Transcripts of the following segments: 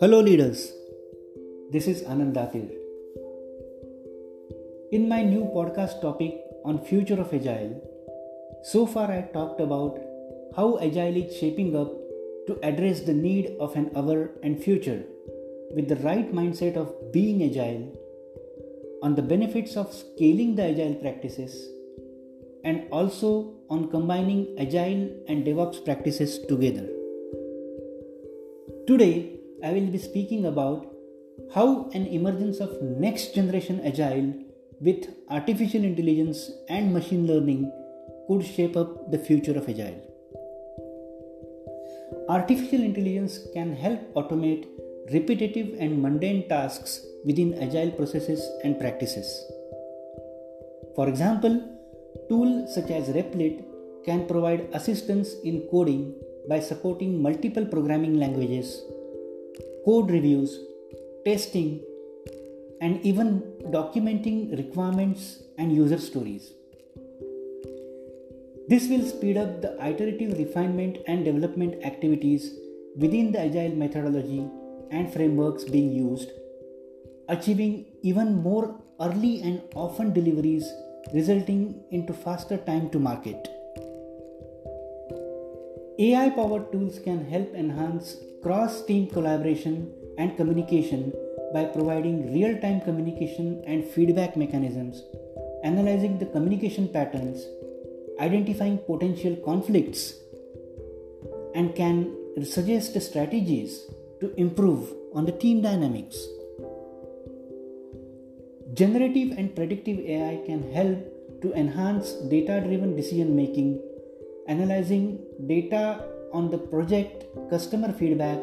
Hello, leaders. This is Anand Datir. In my new podcast topic on future of agile, so far I talked about how agile is shaping up to address the need of an hour and future with the right mindset of being agile on the benefits of scaling the agile practices and also on combining agile and DevOps practices together. Today, I will be speaking about how an emergence of next generation agile with artificial intelligence and machine learning could shape up the future of agile. Artificial intelligence can help automate repetitive and mundane tasks within agile processes and practices. For example, tools such as Replit can provide assistance in coding by supporting multiple programming languages, code reviews, testing, and even documenting requirements and user stories. This will speed up the iterative refinement and development activities within the agile methodology and frameworks being used, achieving even more early and often deliveries resulting into faster time to market. AI powered tools can help enhance cross team collaboration and communication by providing real time communication and feedback mechanisms, analyzing the communication patterns, identifying potential conflicts, and can suggest strategies to improve on the team dynamics. Generative and predictive AI can help to enhance data driven decision making, analyzing data on the project, customer feedback,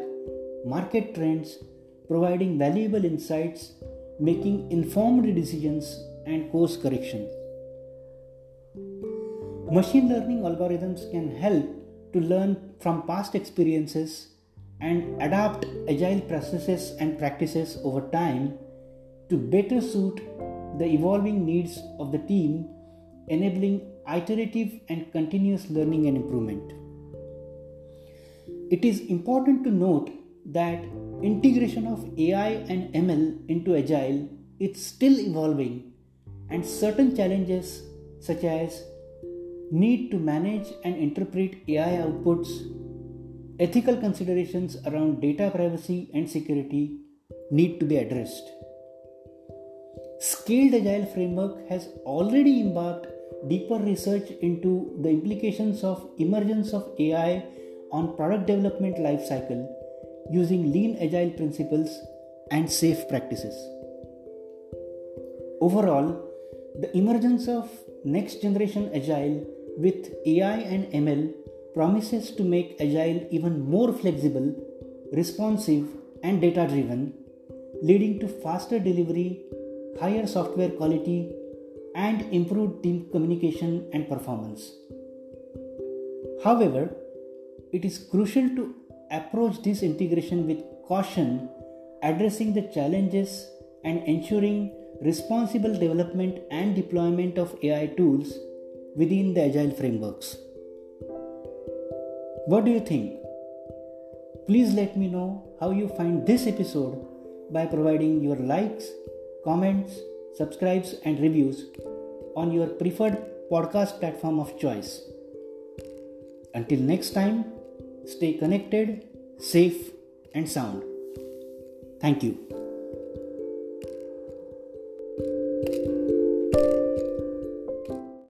market trends, providing valuable insights, making informed decisions, and course corrections. Machine learning algorithms can help to learn from past experiences and adapt agile processes and practices over time to better suit the evolving needs of the team, enabling iterative and continuous learning and improvement. It is important to note that integration of AI and ML into agile is still evolving and certain challenges such as need to manage and interpret AI outputs ethical considerations around data privacy and security need to be addressed. Scaled Agile Framework has already embarked deeper research into the implications of emergence of AI on product development lifecycle using lean agile principles and SAFe practices. Overall, the emergence of next generation agile with AI and ML promises to make Agile even more flexible, responsive, and data driven, leading to faster delivery, higher software quality, and improved team communication and performance. However, it is crucial to approach this integration with caution, addressing the challenges and ensuring responsible development and deployment of AI tools within the agile frameworks. What do you think? Please let me know how you find this episode by providing your likes, comments, subscribes, and reviews on your preferred podcast platform of choice. Until next time, stay connected, safe, and sound. Thank you.